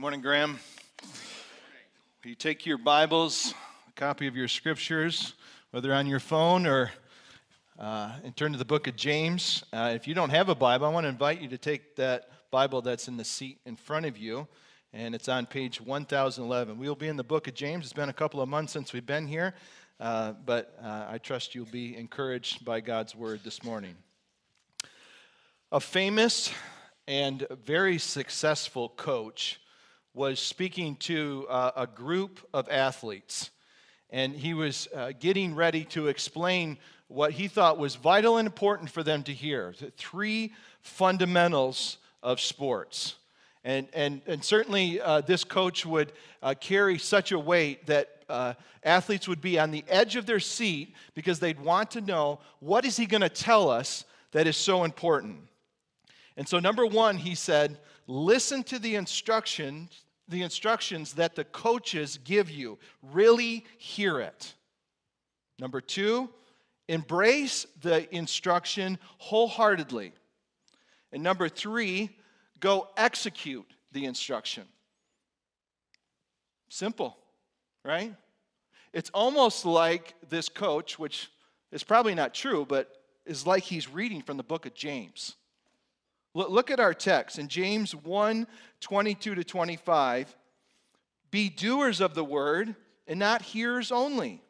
morning, Graham. You take your Bibles, a copy of your scriptures, whether on your phone or uh, and turn to the book of James. Uh, if you don't have a Bible, I want to invite you to take that Bible that's in the seat in front of you, and it's on page 1011. We'll be in the book of James. It's been a couple of months since we've been here, uh, but uh, I trust you'll be encouraged by God's word this morning. A famous and very successful coach was speaking to uh, a group of athletes, and he was uh, getting ready to explain what he thought was vital and important for them to hear the three fundamentals of sports. And, and, and certainly, uh, this coach would uh, carry such a weight that uh, athletes would be on the edge of their seat because they'd want to know what is he going to tell us that is so important. And so, number one, he said, listen to the instructions, the instructions that the coaches give you. Really hear it. Number two, embrace the instruction wholeheartedly. And number three, go execute the instruction. Simple, right? It's almost like this coach, which is probably not true, but is like he's reading from the book of James. Look at our text in James 1 22 to 25. Be doers of the word and not hearers only,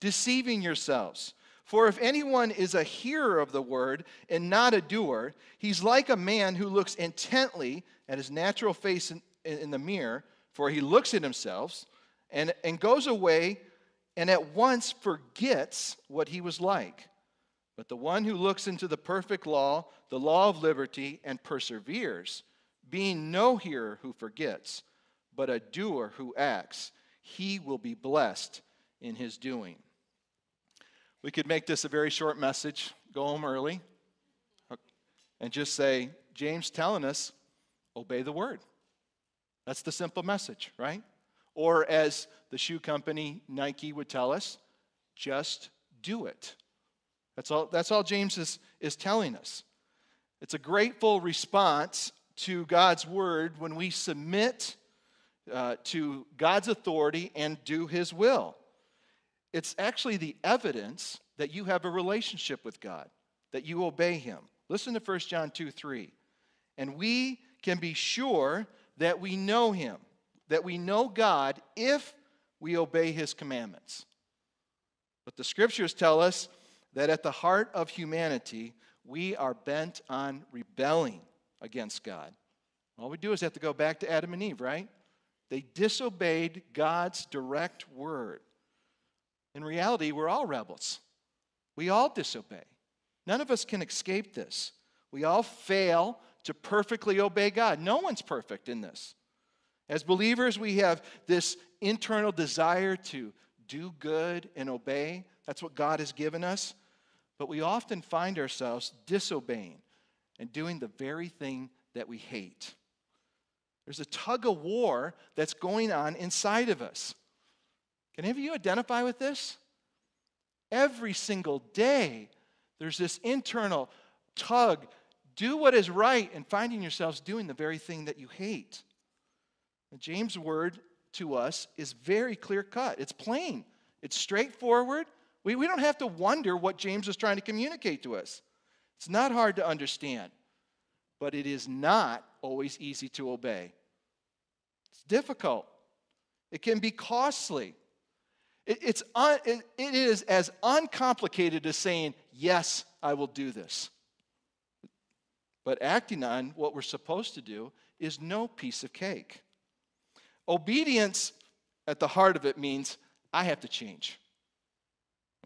deceiving yourselves. For if anyone is a hearer of the word and not a doer, he's like a man who looks intently at his natural face in, in the mirror, for he looks at himself and, and goes away and at once forgets what he was like. But the one who looks into the perfect law, the law of liberty, and perseveres, being no hearer who forgets, but a doer who acts, he will be blessed in his doing. We could make this a very short message, go home early, and just say, James telling us, obey the word. That's the simple message, right? Or as the shoe company Nike would tell us, just do it. That's all, that's all James is, is telling us. It's a grateful response to God's word when we submit uh, to God's authority and do his will. It's actually the evidence that you have a relationship with God, that you obey him. Listen to 1 John 2 3. And we can be sure that we know him, that we know God if we obey his commandments. But the scriptures tell us that at the heart of humanity, we are bent on rebelling against God. All we do is have to go back to Adam and Eve, right? They disobeyed God's direct word. In reality, we're all rebels. We all disobey. None of us can escape this. We all fail to perfectly obey God. No one's perfect in this. As believers, we have this internal desire to do good and obey. That's what God has given us. But we often find ourselves disobeying and doing the very thing that we hate. There's a tug of war that's going on inside of us. Can any of you identify with this? Every single day, there's this internal tug do what is right and finding yourselves doing the very thing that you hate. James' word to us is very clear cut, it's plain, it's straightforward, we, we don't have to wonder what James is trying to communicate to us. It's not hard to understand, but it is not always easy to obey. It's difficult, it can be costly. It, it's un, it, it is as uncomplicated as saying, Yes, I will do this. But acting on what we're supposed to do is no piece of cake. Obedience at the heart of it means I have to change.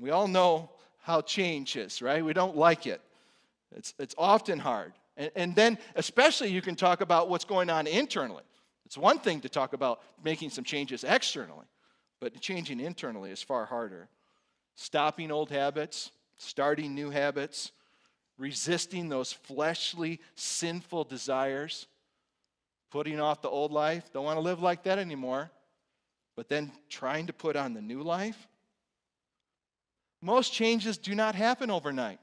We all know how change is, right? We don't like it. It's, it's often hard. And, and then, especially, you can talk about what's going on internally. It's one thing to talk about making some changes externally, but changing internally is far harder. Stopping old habits, starting new habits, resisting those fleshly, sinful desires, putting off the old life, don't want to live like that anymore, but then trying to put on the new life. Most changes do not happen overnight.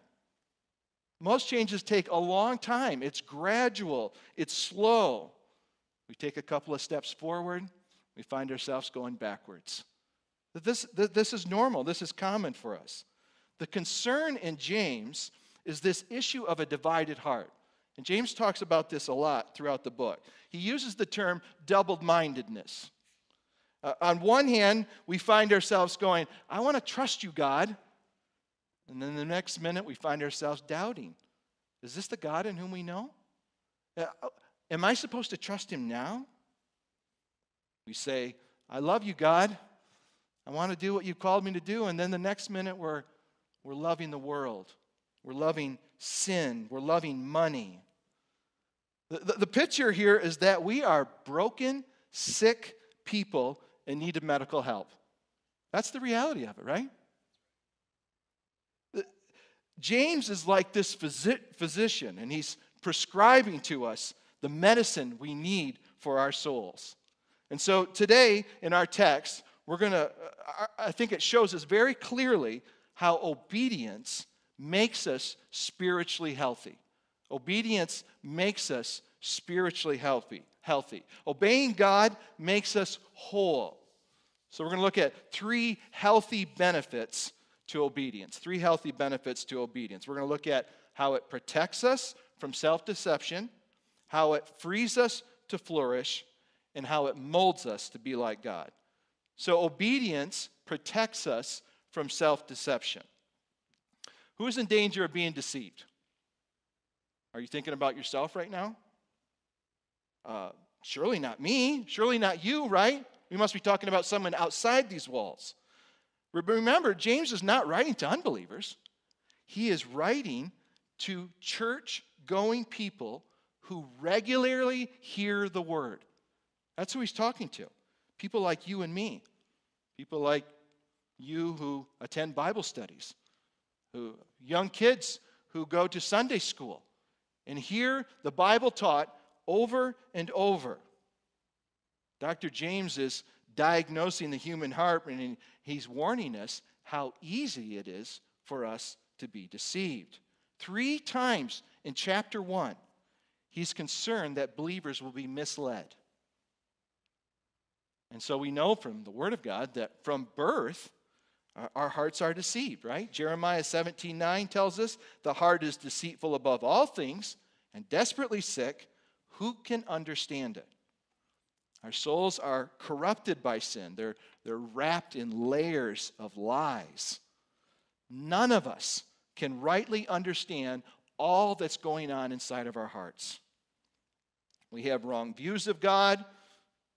Most changes take a long time. It's gradual, it's slow. We take a couple of steps forward, we find ourselves going backwards. This, this is normal, this is common for us. The concern in James is this issue of a divided heart. And James talks about this a lot throughout the book. He uses the term double mindedness. Uh, on one hand, we find ourselves going, I want to trust you, God. And then the next minute, we find ourselves doubting Is this the God in whom we know? Uh, am I supposed to trust him now? We say, I love you, God. I want to do what you called me to do. And then the next minute, we're, we're loving the world. We're loving sin. We're loving money. The, the, the picture here is that we are broken, sick people in need of medical help. That's the reality of it, right? James is like this physician, and he's prescribing to us the medicine we need for our souls. And so today in our text, we're going to, uh, I think it shows us very clearly how obedience makes us spiritually healthy. Obedience makes us spiritually healthy. Healthy. Obeying God makes us whole. So we're going to look at three healthy benefits to obedience. Three healthy benefits to obedience. We're going to look at how it protects us from self deception, how it frees us to flourish, and how it molds us to be like God. So, obedience protects us from self deception. Who is in danger of being deceived? Are you thinking about yourself right now? Uh, surely not me. Surely not you, right? We must be talking about someone outside these walls. Remember, James is not writing to unbelievers, he is writing to church going people who regularly hear the word. That's who he's talking to. People like you and me, people like you who attend Bible studies, who, young kids who go to Sunday school and hear the Bible taught over and over. Dr. James is diagnosing the human heart, and he's warning us how easy it is for us to be deceived. Three times in chapter 1, he's concerned that believers will be misled. And so we know from the Word of God that from birth, our hearts are deceived, right? Jeremiah 17 9 tells us the heart is deceitful above all things and desperately sick. Who can understand it? Our souls are corrupted by sin, they're, they're wrapped in layers of lies. None of us can rightly understand all that's going on inside of our hearts. We have wrong views of God,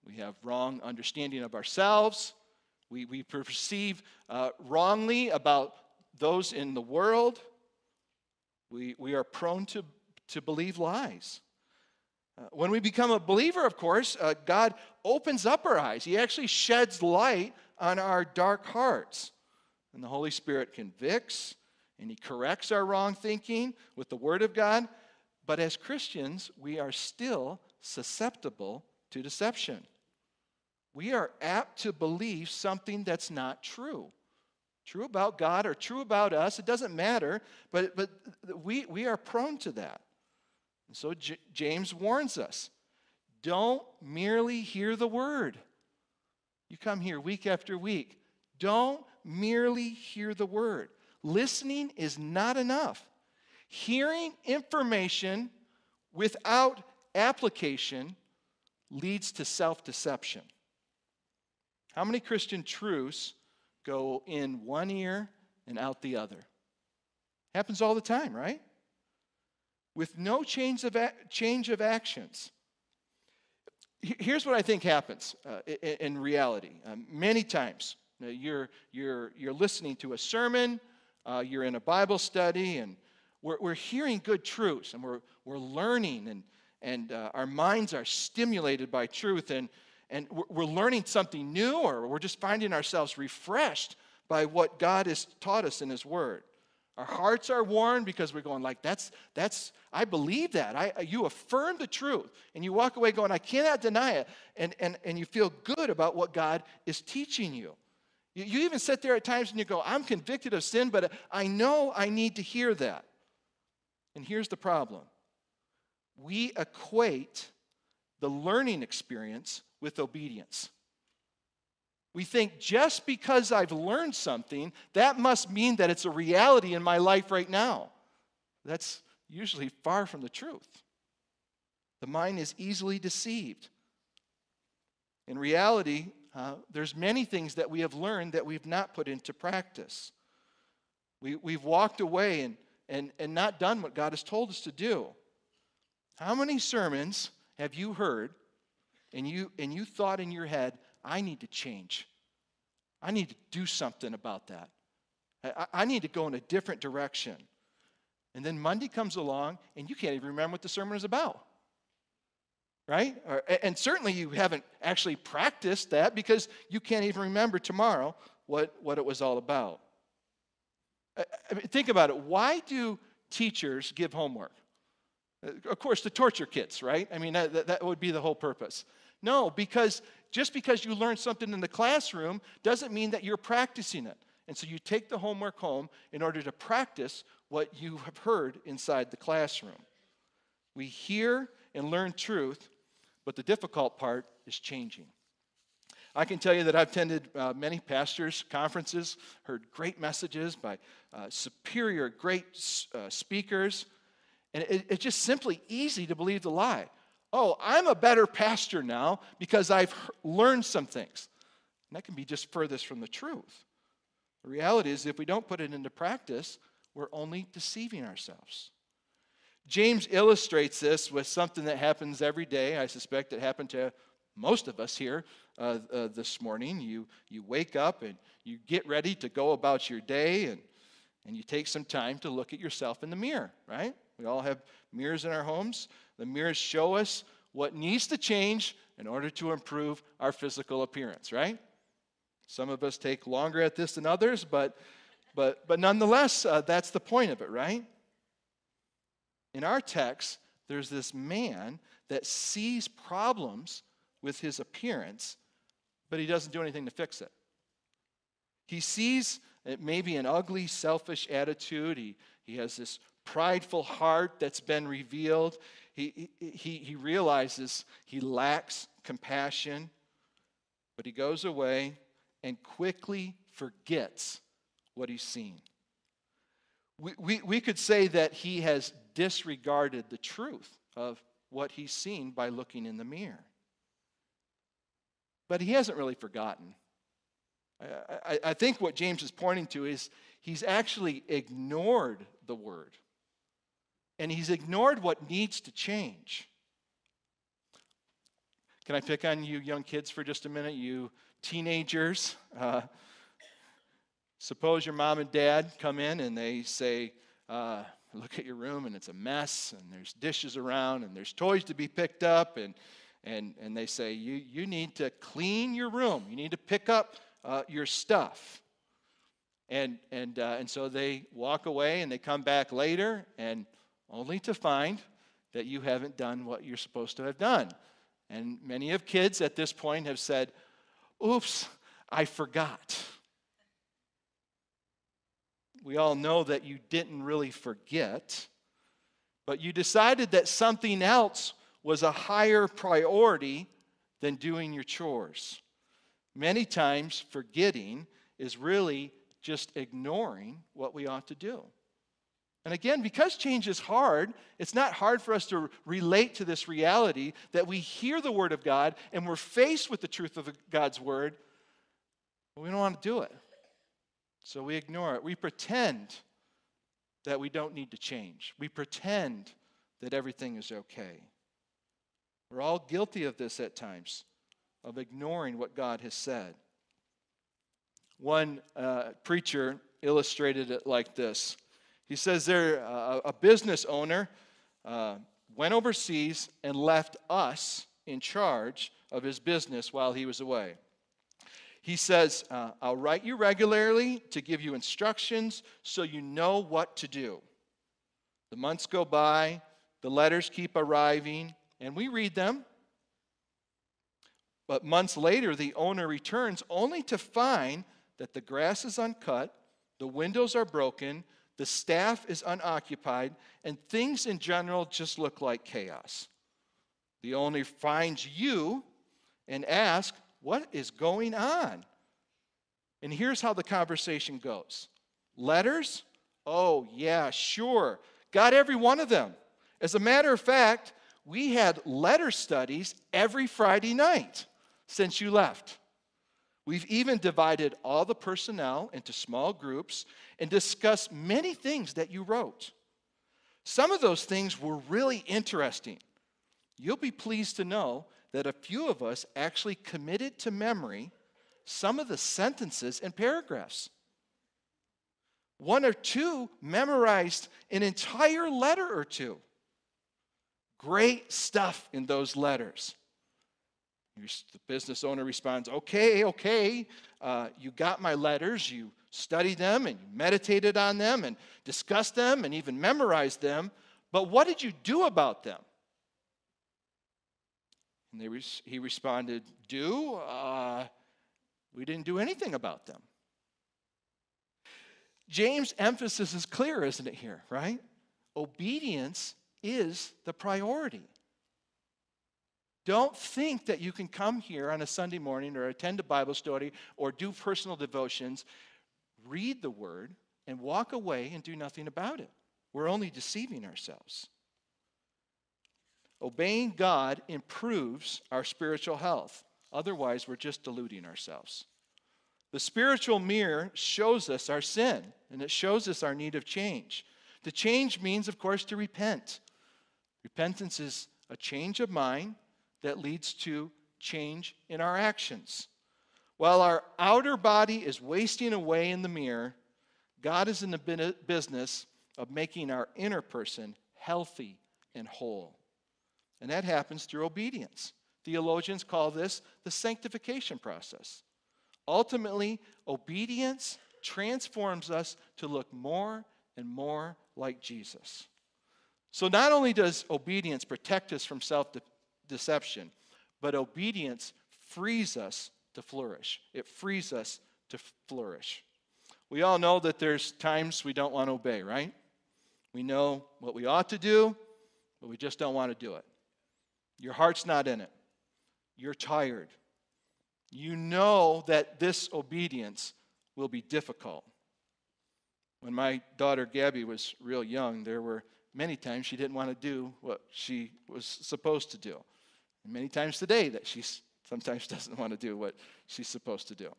we have wrong understanding of ourselves, we, we perceive uh, wrongly about those in the world. We, we are prone to, to believe lies. Uh, when we become a believer, of course, uh, God opens up our eyes. He actually sheds light on our dark hearts. And the Holy Spirit convicts and He corrects our wrong thinking with the Word of God. But as Christians, we are still susceptible to deception. We are apt to believe something that's not true. True about God or true about us, it doesn't matter, but, but we, we are prone to that. And so J- James warns us don't merely hear the word. You come here week after week. Don't merely hear the word. Listening is not enough. Hearing information without application leads to self deception. How many Christian truths go in one ear and out the other? Happens all the time, right? With no change of, a- change of actions. Here's what I think happens uh, in, reality. Um, many times, uh, you're, you're, you're listening to a sermon, uh, you're in a Bible study, and we're, we're hearing good truths, and we're, we're learning, and, and uh, our minds are stimulated by truth, and, and we're learning something new, or we're just finding ourselves refreshed by what God has taught us in His Word. Our hearts are warmed because we're going like that's that's I believe that. I uh, you affirm the truth and you walk away going I cannot deny it and and and you feel good about what God is teaching you. You, you even sit there at times and you go I'm convicted of sin but I know I need to hear that. And here's the problem. We equate the learning experience with obedience. We think just because I've learned something, that must mean that it's a reality in my life right now. That's usually far from the truth. The mind is easily deceived. In reality, uh, there's many things that we have learned that we've not put into practice. We, we've walked away and, and, and not done what God has told us to do. How many sermons have you heard and you, and you thought in your head, I need to change. I need to do something about that. I, I need to go in a different direction. And then Monday comes along and you can't even remember what the sermon is about. Right? Or, and certainly you haven't actually practiced that because you can't even remember tomorrow what, what it was all about. I mean, think about it. Why do teachers give homework? Uh, of course, to torture kids, right? I mean, that, that would be the whole purpose. No, because just because you learn something in the classroom doesn't mean that you're practicing it. And so you take the homework home in order to practice what you have heard inside the classroom. We hear and learn truth, but the difficult part is changing. I can tell you that I've attended uh, many pastors' conferences, heard great messages by uh, superior, great uh, speakers, and it, it's just simply easy to believe the lie oh, I'm a better pastor now because I've learned some things. And that can be just furthest from the truth. The reality is, if we don't put it into practice, we're only deceiving ourselves. James illustrates this with something that happens every day. I suspect it happened to most of us here uh, uh, this morning. You, you wake up and you get ready to go about your day, and, and you take some time to look at yourself in the mirror, right? We all have mirrors in our homes. The mirrors show us what needs to change in order to improve our physical appearance, right? Some of us take longer at this than others, but, but, but nonetheless, uh, that's the point of it, right? In our text, there's this man that sees problems with his appearance, but he doesn't do anything to fix it. He sees maybe an ugly, selfish attitude. He, he has this prideful heart that's been revealed. He, he, realizes he lacks compassion, but he goes away and quickly forgets what he's seen. We, we, we could say that he has disregarded the truth of what he's seen by looking in the mirror. But he hasn't really forgotten. I, I, I think what James is pointing to is he's actually ignored the word and he's ignored what needs to change. Can I pick on you, young kids, for just a minute? You teenagers. Uh, suppose your mom and dad come in and they say, uh, Look at your room and it's a mess, and there's dishes around, and there's toys to be picked up, and, and, and they say, you, you need to clean your room. You need to pick up uh, your stuff. And, and, uh, and so they walk away and they come back later, and only to find that you haven't done what you're supposed to have done. And many of kids at this point have said, Oops, I forgot. We all know that you didn't really forget, but you decided that something else was a higher priority than doing your chores. Many times, forgetting is really just ignoring what we ought to do. And again, because change is hard, it's not hard for us to relate to this reality that we hear the Word of God and we're faced with the truth of God's Word, but we don't want to do it. So we ignore it. We pretend that we don't need to change, we pretend that everything is okay. We're all guilty of this at times, of ignoring what God has said. One uh, preacher illustrated it like this. He says there, uh, a business owner uh, went overseas and left us in charge of his business while he was away. He says, uh, I'll write you regularly to give you instructions so you know what to do. The months go by, the letters keep arriving, and we read them. But months later, the owner returns only to find that the grass is uncut, the windows are broken, the staff is unoccupied, and things in general just look like chaos. The owner finds you and asks, What is going on? And here's how the conversation goes Letters? Oh, yeah, sure. Got every one of them. As a matter of fact, we had letter studies every Friday night since you left. We've even divided all the personnel into small groups and discussed many things that you wrote. Some of those things were really interesting. You'll be pleased to know that a few of us actually committed to memory some of the sentences and paragraphs. One or two memorized an entire letter or two. Great stuff in those letters. The business owner responds, Okay, okay, uh, you got my letters, you studied them and you meditated on them and discussed them and even memorized them, but what did you do about them? And he responded, Do? Uh, we didn't do anything about them. James' emphasis is clear, isn't it, here, right? Obedience is the priority. Don't think that you can come here on a Sunday morning or attend a Bible study or do personal devotions, read the word, and walk away and do nothing about it. We're only deceiving ourselves. Obeying God improves our spiritual health. Otherwise, we're just deluding ourselves. The spiritual mirror shows us our sin and it shows us our need of change. To change means, of course, to repent. Repentance is a change of mind that leads to change in our actions. While our outer body is wasting away in the mirror, God is in the business of making our inner person healthy and whole. And that happens through obedience. Theologians call this the sanctification process. Ultimately, obedience transforms us to look more and more like Jesus. So, not only does obedience protect us from self deception, but obedience frees us to flourish. It frees us to flourish. We all know that there's times we don't want to obey, right? We know what we ought to do, but we just don't want to do it. Your heart's not in it. You're tired. You know that this obedience will be difficult. When my daughter Gabby was real young, there were many times she didn't want to do what she was supposed to do. And many times today that she sometimes doesn't want to do what she's supposed to do.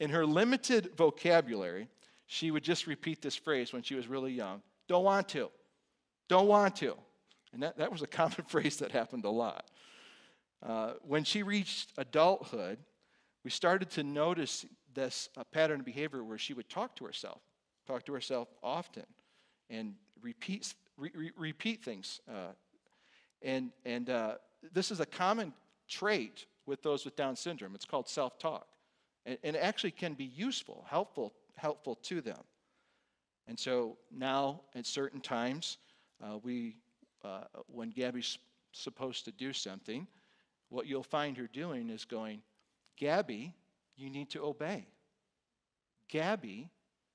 In her limited vocabulary, she would just repeat this phrase when she was really young don't want to, don't want to. And that, that was a common phrase that happened a lot. Uh, when she reached adulthood, we started to notice this uh, pattern of behavior where she would talk to herself, talk to herself often, and repeat, re- re- repeat things. Uh, and and uh, this is a common trait with those with Down syndrome. It's called self talk. And, and, it actually can be useful, helpful, helpful to them. And so now, at certain times, uh, we, uh, when Gabby's supposed to do something, what you'll find her doing is going, Gabby, you need to obey. Gabby,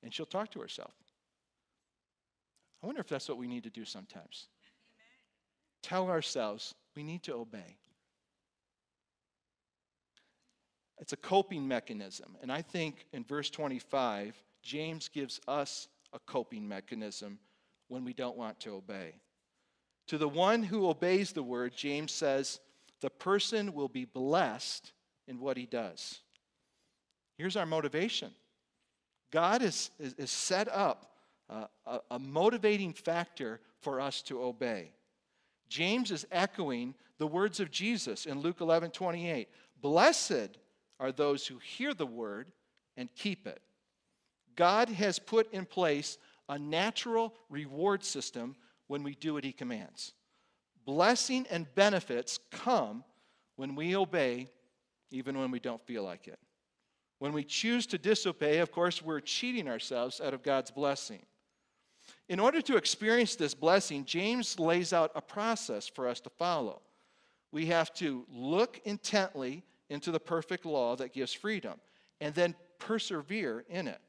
and she'll talk to herself. I wonder if that's what we need to do sometimes. Amen. Tell ourselves we need to obey. It's a coping mechanism. And I think in verse 25, James gives us a coping mechanism when we don't want to obey. To the one who obeys the word, James says, the person will be blessed in what he does. Here's our motivation God is, is set up uh, a, a motivating factor for us to obey. James is echoing the words of Jesus in Luke 11 28. Blessed are those who hear the word and keep it. God has put in place a natural reward system when we do what he commands. Blessing and benefits come when we obey even when we don't feel like it. When we choose to disobey, of course, we're cheating ourselves out of God's blessing. In order to experience this blessing, James lays out a process for us to follow. We have to look intently into the perfect law that gives freedom and then persevere in it.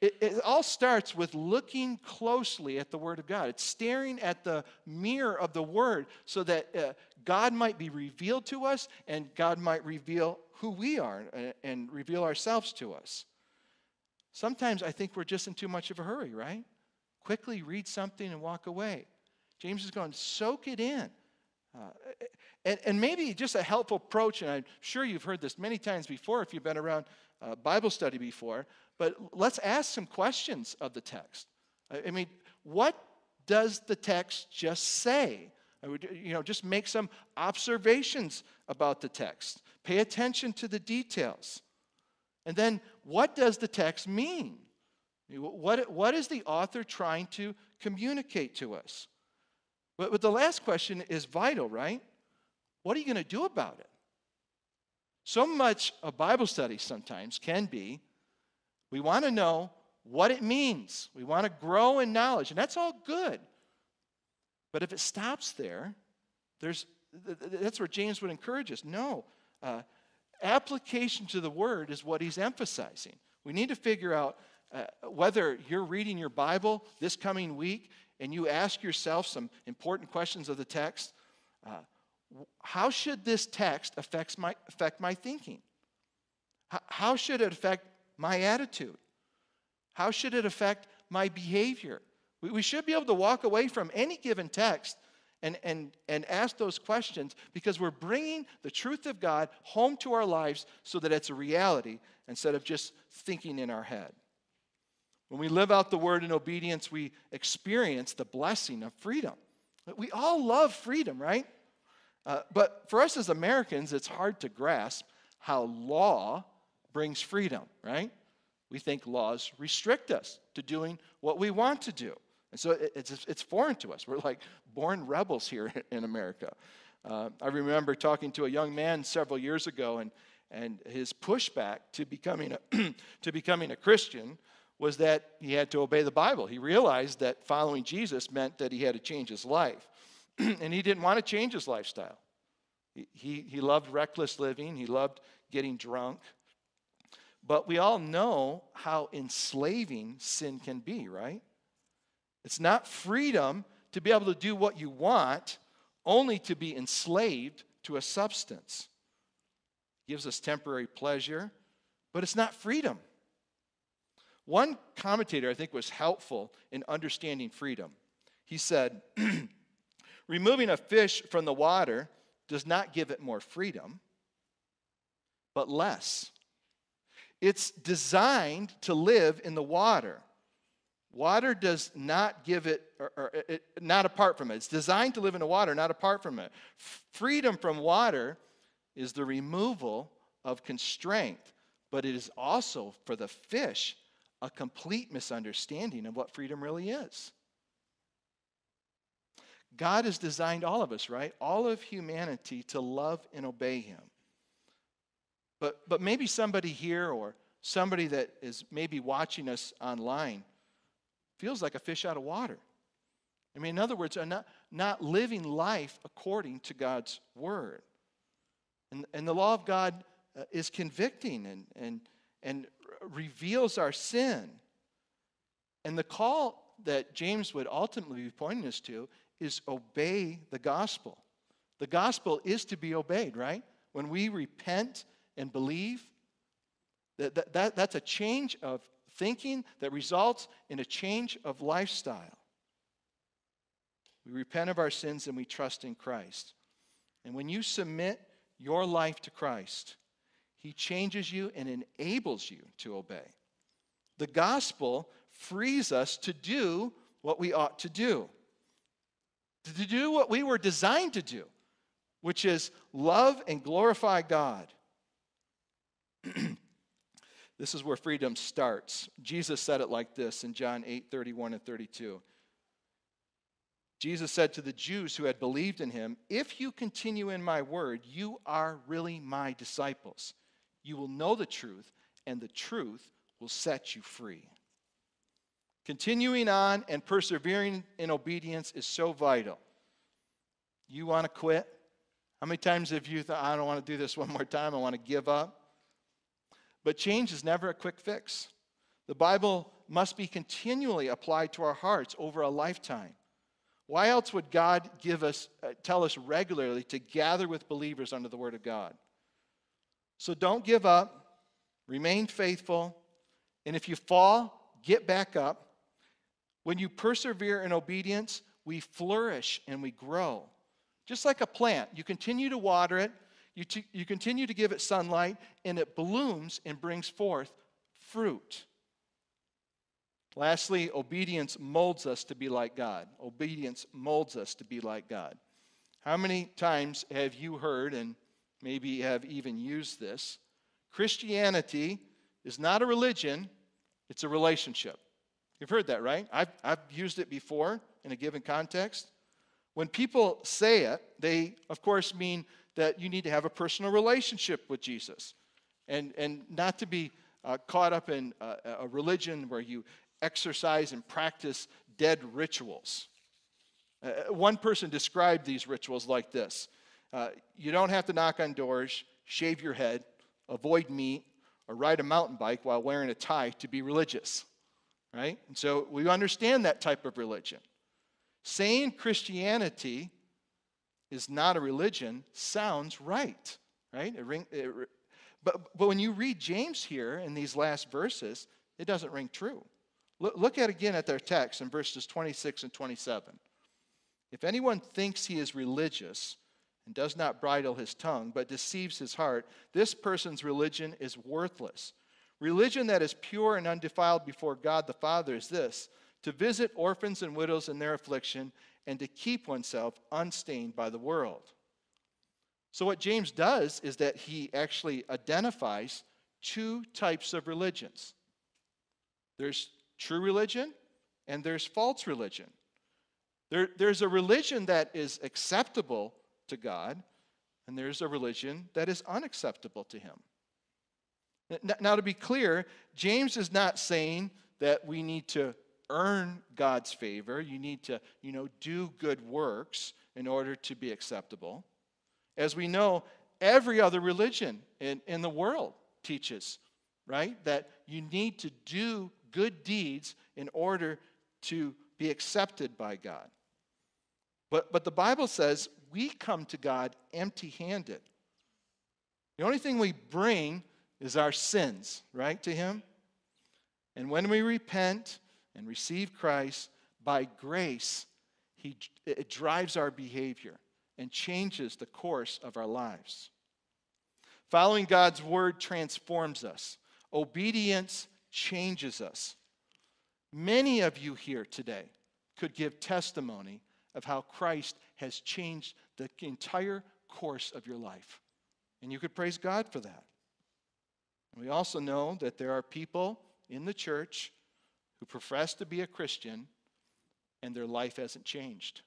It, it, all starts with looking closely at the Word of God. It's staring at the mirror of the Word so that uh, God might be revealed to us and God might reveal who we are and, and reveal ourselves to us. Sometimes I think we're just in too much of a hurry, right? Quickly read something and walk away. James is going, soak it in. Uh, and, and, maybe just a helpful approach, and I'm sure you've heard this many times before if you've been around uh, Bible study before, but let's ask some questions of the text. I mean, what does the text just say? I Would, you know, just make some observations about the text. Pay attention to the details. And then, what does the text mean? What, what is the author trying to communicate to us? But, but the last question is vital, right? What are you going to do about it? So much of Bible study sometimes can be we want to know what it means. We want to grow in knowledge, and that's all good. But if it stops there, there's, that's where James would encourage us. No, uh, application to the word is what he's emphasizing. We need to figure out uh, whether you're reading your Bible this coming week and you ask yourself some important questions of the text. Uh, how should this text affect my, affect my thinking? How, how should it affect my attitude? How should it affect my behavior? We, we should be able to walk away from any given text and, and, and ask those questions because we're bringing the truth of God home to our lives so that it's a reality instead of just thinking in our head. When we live out the word in obedience, we experience the blessing of freedom. We all love freedom, right? Uh, but for us as Americans, it's hard to grasp how law brings freedom, right? We think laws restrict us to doing what we want to do. And so it's, it's foreign to us. We're like born rebels here in America. Uh, I remember talking to a young man several years ago, and, and his pushback to becoming, a to becoming a Christian was that he had to obey the Bible. He realized that following Jesus meant that he had to change his life. and he didn't want to change his lifestyle. He, he, he loved reckless living, he loved getting drunk. But we all know how enslaving sin can be, right? It's not freedom to be able to do what you want, only to be enslaved to a substance. It gives us temporary pleasure, but it's not freedom. One commentator I think was helpful in understanding freedom. He said, Removing a fish from the water does not give it more freedom, but less. It's designed to live in the water. Water does not give it, or, or it, not apart from it. It's designed to live in the water, not apart from it. Freedom from water is the removal of constraint, but it is also for the fish a complete misunderstanding of what freedom really is. God has designed all of us, right? All of humanity to love and obey Him. But, but maybe somebody here or somebody that is maybe watching us online feels like a fish out of water. I mean, in other words, are not, not living life according to God's word. And, and the law of God uh, is convicting and, and, and reveals our sin. And the call that James would ultimately be pointing us to is obey the gospel. The gospel is to be obeyed, right? When we repent and believe, that, that, that, that's a change of thinking that results in a change of lifestyle. We repent of our sins and we trust in Christ. And when you submit your life to Christ, He changes you and enables you to obey. The gospel frees us to do what we ought to do to do what we were designed to do, which is love and glorify God. this is where freedom starts. Jesus said it like this in John 8 31 and 32. Jesus said to the Jews who had believed in him, If you continue in my word, you are really my disciples. You will know the truth, and the truth will set you free. Continuing on and persevering in obedience is so vital. You want to quit? How many times have you thought, I don't want to do this one more time, I want to give up? But change is never a quick fix. The Bible must be continually applied to our hearts over a lifetime. Why else would God give us, uh, tell us regularly to gather with believers under the Word of God? So don't give up, remain faithful, and if you fall, get back up. When you persevere in obedience, we flourish and we grow. Just like a plant, you continue to water it, you, t- you continue to give it sunlight, and it blooms and brings forth fruit. Lastly, obedience molds us to be like God. Obedience molds us to be like God. How many times have you heard, and maybe have even used this? Christianity is not a religion, it's a relationship. You've heard that, right? I've, I've used it before in a given context. When people say it, they, of course, mean that you need to have a personal relationship with Jesus and, and not to be uh, caught up in a, religion where you exercise and practice dead rituals. Uh, one person described these rituals like this uh, You don't have to knock on doors, shave your head, avoid meat, or ride a mountain bike while wearing a tie to be religious. Right? And so we understand that type of religion. Saying Christianity is not a religion sounds right, right? It ring, it, but, but when you read James here in these last verses, it doesn't ring true. Look, look at again at their text in verses 26 and 27. If anyone thinks he is religious and does not bridle his tongue, but deceives his heart, this person's religion is worthless. Religion that is pure and undefiled before God the Father is this to visit orphans and widows in their affliction and to keep oneself unstained by the world. So, what James does is that he actually identifies two types of religions there's true religion and there's false religion. There, there's a religion that is acceptable to God, and there's a religion that is unacceptable to Him. Now, to be clear, James is not saying that we need to earn God's favor. You need to, you know, do good works in order to be acceptable. As we know, every other religion in, in the world teaches, right, that you need to do good deeds in order to be accepted by God. But, but the Bible says we come to God empty handed. The only thing we bring is our sins, right, to Him. And when we repent and receive Christ, by grace, he, it drives our behavior and changes the course of our lives. Following God's word transforms us. Obedience changes us. Many of you here today could give testimony of how Christ has changed the entire course of your life. And you could praise God for that. we also know that there are people in the church who profess to be a Christian and their life hasn't changed.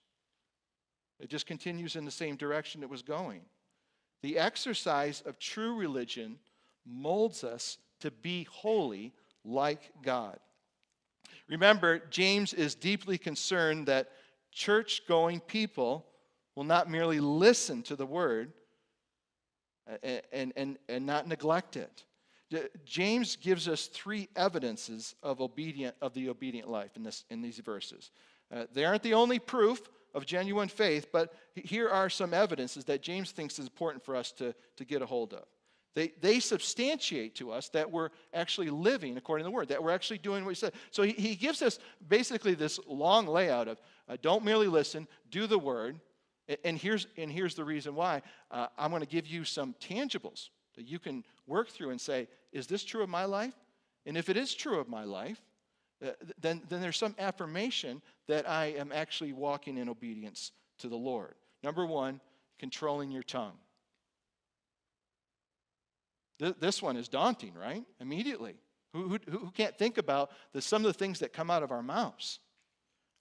It just continues in the same direction it was going. The exercise of true religion molds us to be holy like God. Remember, James is deeply concerned that church going people will not merely listen to the word and, and, and, and not neglect it. James gives us three evidences of, obedient, of the obedient life in, this, in these verses. Uh, they aren't the only proof of genuine faith, but here are some evidences that James thinks is important for us to, to get a hold of. They, they substantiate to us that we're actually living according to the word, that we're actually doing what he said. So he, he gives us basically this long layout of uh, don't merely listen, do the word. And here's, and here's the reason why. Uh, I'm going to give you some tangibles that you can work through and say, is this true of my life? And if it is true of my life, uh, then, then there's some affirmation that I am actually walking in obedience to the Lord. Number one, controlling your tongue. This one is daunting, right? Immediately. Who, who, who can't think about the, some of the things that come out of our mouths?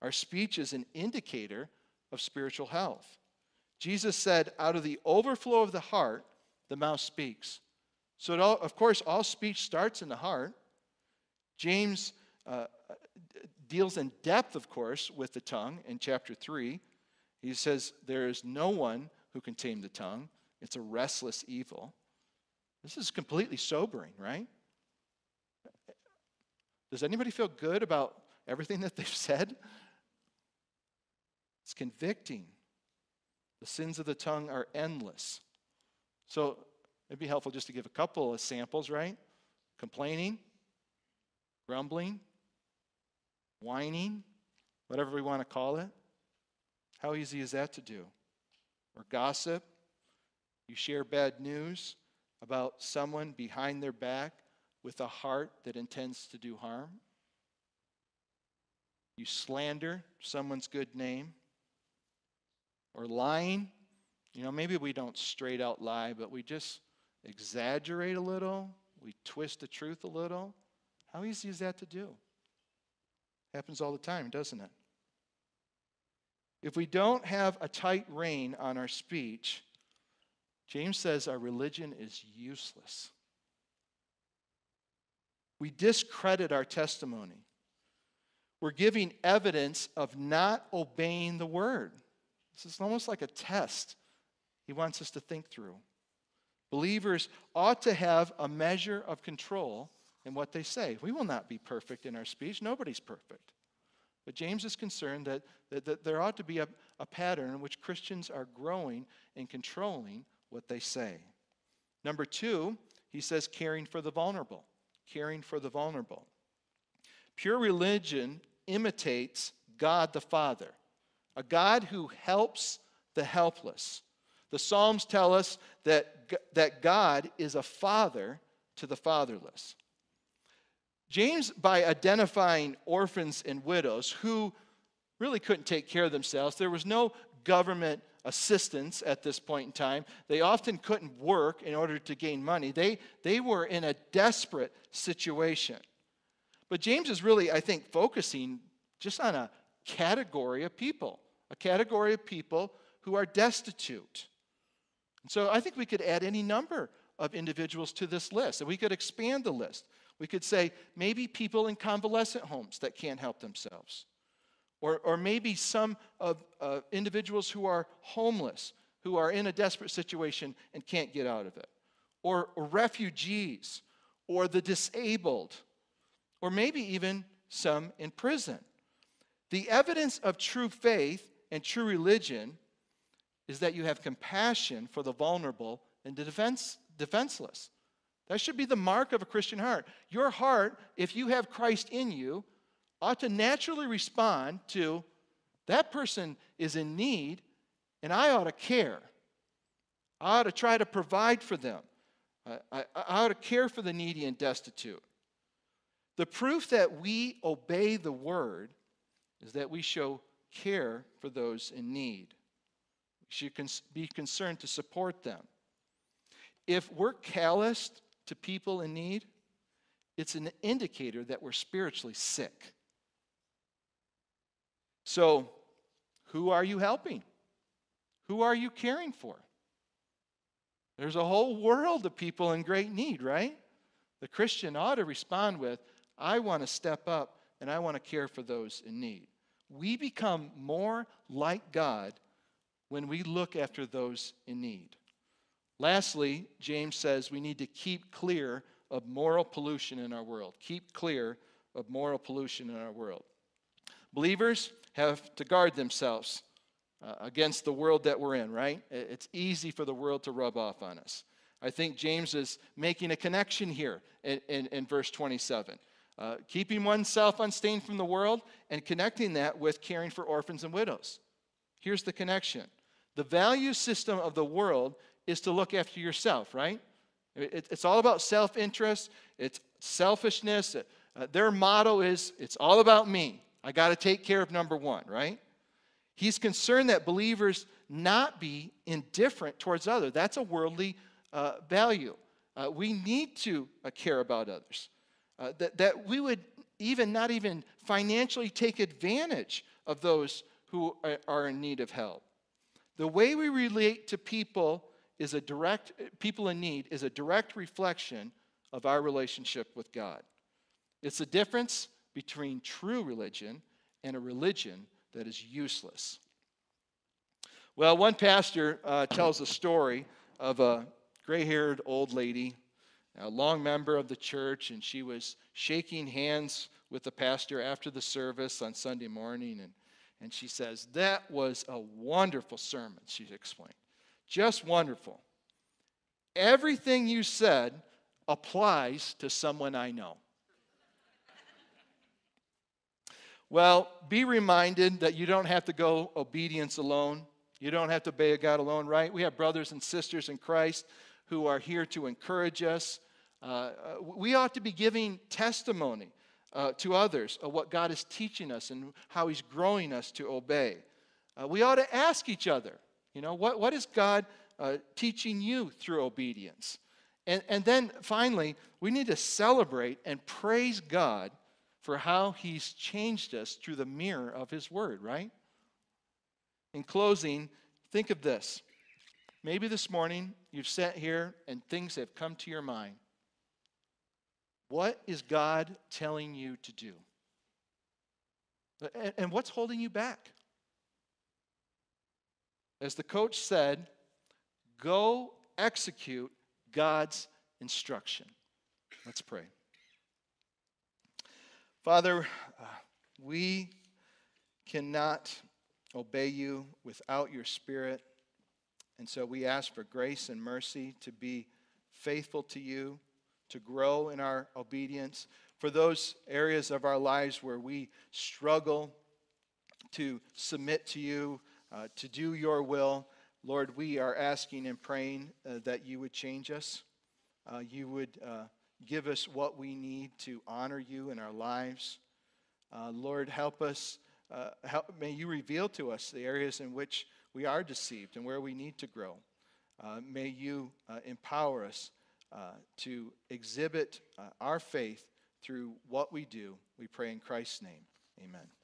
Our speech is an indicator of spiritual health. Jesus said, out of the overflow of the heart, the mouth speaks. So, all, of course, all speech starts in the heart. James uh, deals in depth, of course, with the tongue in chapter 3. He says, There is no one who can tame the tongue, it's a restless evil. This is completely sobering, right? Does anybody feel good about everything that they've said? It's convicting. The sins of the tongue are endless. So it'd be helpful just to give a couple of samples, right? Complaining, grumbling, whining, whatever we want to call it. How easy is that to do? Or gossip. You share bad news about someone behind their back with a heart that intends to do harm. You slander someone's good name. Or lying. You know, maybe we don't straight out lie, but we just exaggerate a little. We twist the truth a little. How easy is that to do? Happens all the time, doesn't it? If we don't have a tight rein on our speech, James says our religion is useless. We discredit our testimony. We're giving evidence of not obeying the word. This is almost like a test he wants us to think through. Believers ought to have a measure of control in what they say. We will not be perfect in our speech, nobody's perfect. But James is concerned that, that, that there ought to be a, a pattern in which Christians are growing and controlling what they say. Number two, he says caring for the vulnerable. Caring for the vulnerable. Pure religion imitates God the Father, a God who helps the helpless. The Psalms tell us that, that God is a father to the fatherless. James, by identifying orphans and widows who really couldn't take care of themselves, there was no government assistance at this point in time. They often couldn't work in order to gain money. They, they were in a desperate situation. But James is really, I think, focusing just on a category of people, a category of people who are destitute. And so I think we could add any number of individuals to this list, and we could expand the list. We could say maybe people in convalescent homes that can't help themselves. Or, or maybe some of uh, individuals who are homeless, who are in a desperate situation and can't get out of it. Or, or refugees, or the disabled, or maybe even some in prison. The evidence of true faith and true religion is that you have compassion for the vulnerable and the defense, defenseless. That should be the mark of a Christian heart. Your heart, if you have Christ in you, ought to naturally respond to that person is in need and I ought to care. I ought to try to provide for them. I, I, I ought to care for the needy and destitute. The proof that we obey the word is that we show care for those in need. We should cons- be concerned to support them. If we're calloused to people in need, it's an indicator that we're spiritually sick. So, who are you helping? Who are you caring for? There's a whole world of people in great need, right? The Christian ought to respond with, I want to step up and I want to care for those in need. We become more like God when we look after those in need. Lastly, James says we need to keep clear of moral pollution in our world. Keep clear of moral pollution in our world. Believers have to guard themselves uh, against the world that we're in, right? It's easy for the world to rub off on us. I think James is making a connection here in, in, in verse 27. Uh, keeping oneself unstained from the world and connecting that with caring for orphans and widows. Here's the connection the value system of the world is to look after yourself, right? It, it's all about self interest, it's selfishness. Uh, their motto is it's all about me. I got to take care of number one, right? He's concerned that believers not be indifferent towards others. That's a worldly uh, value. Uh, we need to uh, care about others. Uh, that, that we would even not even financially take advantage of those who are, are in need of help. The way we relate to people is a direct, people in need is a direct reflection of our relationship with God. It's the difference between true religion and a religion that is useless. Well, one pastor uh, tells a story of a gray haired old lady a long member of the church, and she was shaking hands with the pastor after the service on Sunday morning. And, and she says, That was a wonderful sermon, she explained. Just wonderful. Everything you said applies to someone I know. Well, be reminded that you don't have to go obedience alone. You don't have to obey God alone, right? We have brothers and sisters in Christ who are here to encourage us. Uh, uh, we ought to be giving testimony uh, to others of what God is teaching us and how He's growing us to obey. Uh, we ought to ask each other, you know, what, what is God uh, teaching you through obedience? And, and then finally, we need to celebrate and praise God for how He's changed us through the mirror of His Word, right? In closing, think of this. Maybe this morning you've sat here and things have come to your mind. What is God telling you to do? And what's holding you back? As the coach said, go execute God's instruction. Let's pray. Father, uh, we cannot obey you without your Spirit. And so we ask for grace and mercy to be faithful to you, to grow in our obedience. For those areas of our lives where we struggle to submit to you, uh, to do your will, Lord, we are asking and praying uh, that you would change us. Uh, you would uh, give us what we need to honor you in our lives. Uh, Lord, help us. Uh, help, may you reveal to us the areas in which we are deceived and where we need to grow. Uh, may you uh, empower us uh, to exhibit uh, our faith through what we do. We pray in Christ's name. Amen.